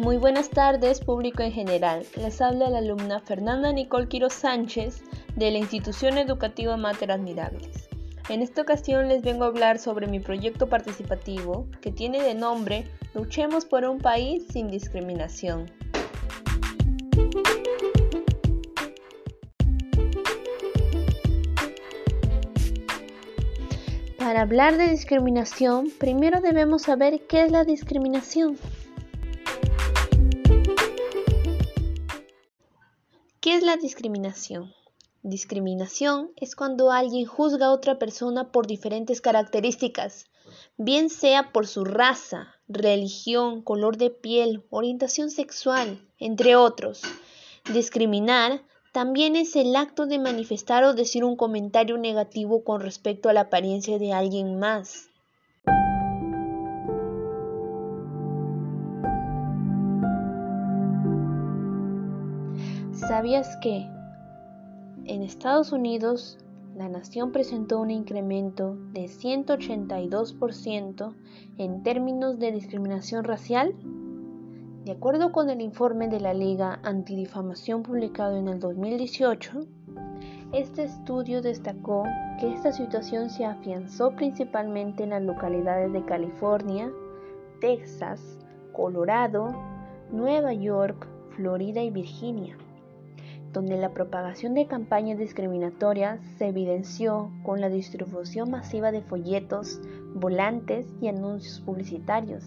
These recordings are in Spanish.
Muy buenas tardes, público en general. Les habla la alumna Fernanda Nicole Quiro Sánchez de la Institución Educativa Mater Admirables. En esta ocasión les vengo a hablar sobre mi proyecto participativo que tiene de nombre Luchemos por un país sin discriminación. Para hablar de discriminación, primero debemos saber qué es la discriminación. ¿Qué es la discriminación? Discriminación es cuando alguien juzga a otra persona por diferentes características, bien sea por su raza, religión, color de piel, orientación sexual, entre otros. Discriminar también es el acto de manifestar o decir un comentario negativo con respecto a la apariencia de alguien más. ¿Sabías que en Estados Unidos la nación presentó un incremento de 182% en términos de discriminación racial? De acuerdo con el informe de la Liga Antidifamación publicado en el 2018, este estudio destacó que esta situación se afianzó principalmente en las localidades de California, Texas, Colorado, Nueva York, Florida y Virginia, donde la propagación de campañas discriminatorias se evidenció con la distribución masiva de folletos, volantes y anuncios publicitarios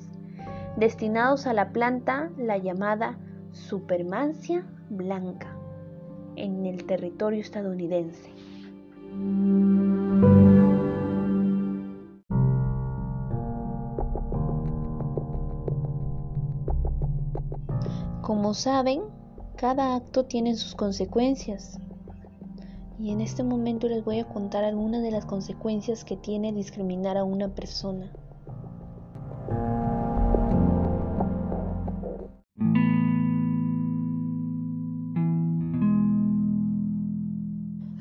destinados a la planta la llamada supermancia blanca en el territorio estadounidense. Como saben, cada acto tiene sus consecuencias. Y en este momento les voy a contar algunas de las consecuencias que tiene discriminar a una persona.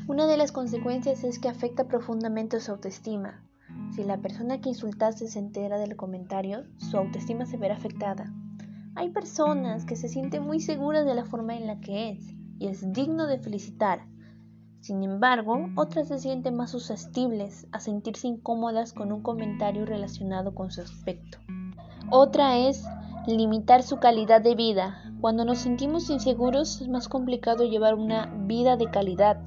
Una de las consecuencias es que afecta profundamente su autoestima. Si la persona que insultaste se entera del comentario, su autoestima se verá afectada. Hay personas que se sienten muy seguras de la forma en la que es y es digno de felicitar. Sin embargo, otras se sienten más susceptibles a sentirse incómodas con un comentario relacionado con su aspecto. Otra es limitar su calidad de vida. Cuando nos sentimos inseguros es más complicado llevar una vida de calidad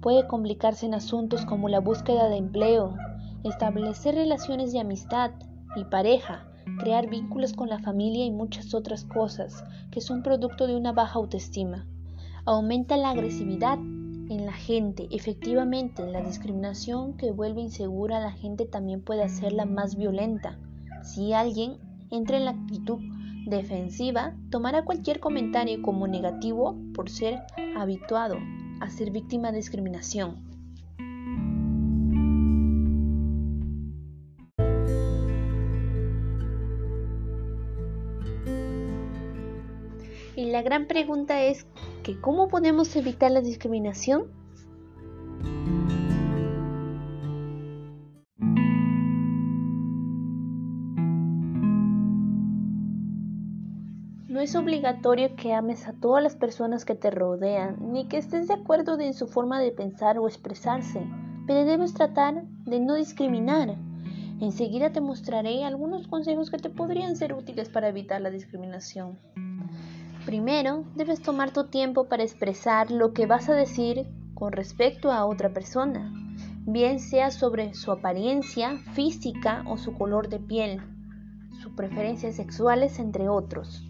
puede complicarse en asuntos como la búsqueda de empleo, establecer relaciones de amistad y pareja, crear vínculos con la familia y muchas otras cosas que son producto de una baja autoestima. Aumenta la agresividad en la gente. Efectivamente, la discriminación que vuelve insegura a la gente también puede hacerla más violenta. Si alguien entra en la actitud defensiva, tomará cualquier comentario como negativo por ser habituado a ser víctima de discriminación. Y la gran pregunta es que ¿cómo podemos evitar la discriminación? No es obligatorio que ames a todas las personas que te rodean, ni que estés de acuerdo en su forma de pensar o expresarse, pero debes tratar de no discriminar. Enseguida te mostraré algunos consejos que te podrían ser útiles para evitar la discriminación. Primero, debes tomar tu tiempo para expresar lo que vas a decir con respecto a otra persona, bien sea sobre su apariencia física o su color de piel, sus preferencias sexuales, entre otros.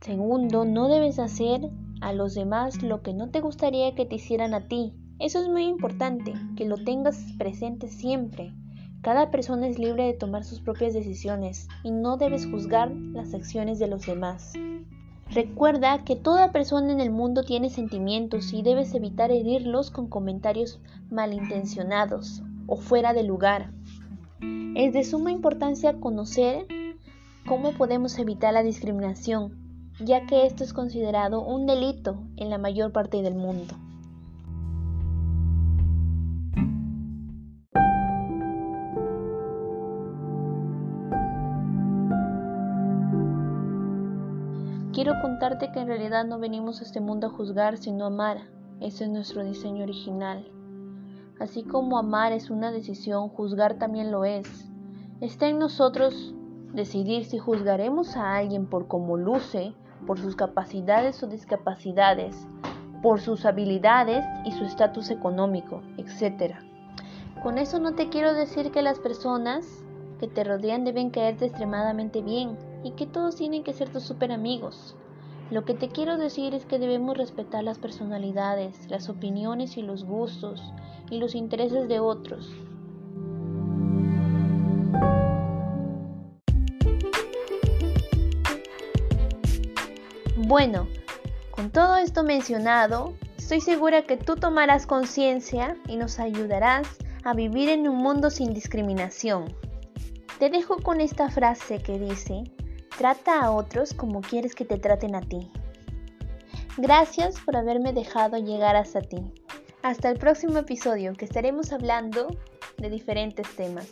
Segundo, no debes hacer a los demás lo que no te gustaría que te hicieran a ti. Eso es muy importante, que lo tengas presente siempre. Cada persona es libre de tomar sus propias decisiones y no debes juzgar las acciones de los demás. Recuerda que toda persona en el mundo tiene sentimientos y debes evitar herirlos con comentarios malintencionados o fuera de lugar. Es de suma importancia conocer cómo podemos evitar la discriminación ya que esto es considerado un delito en la mayor parte del mundo. Quiero contarte que en realidad no venimos a este mundo a juzgar, sino a amar. Ese es nuestro diseño original. Así como amar es una decisión, juzgar también lo es. Está en nosotros decidir si juzgaremos a alguien por cómo luce, por sus capacidades o discapacidades, por sus habilidades y su estatus económico, etc. Con eso no te quiero decir que las personas que te rodean deben caerte extremadamente bien y que todos tienen que ser tus super amigos. Lo que te quiero decir es que debemos respetar las personalidades, las opiniones y los gustos y los intereses de otros. Bueno, con todo esto mencionado, estoy segura que tú tomarás conciencia y nos ayudarás a vivir en un mundo sin discriminación. Te dejo con esta frase que dice, trata a otros como quieres que te traten a ti. Gracias por haberme dejado llegar hasta ti. Hasta el próximo episodio que estaremos hablando de diferentes temas.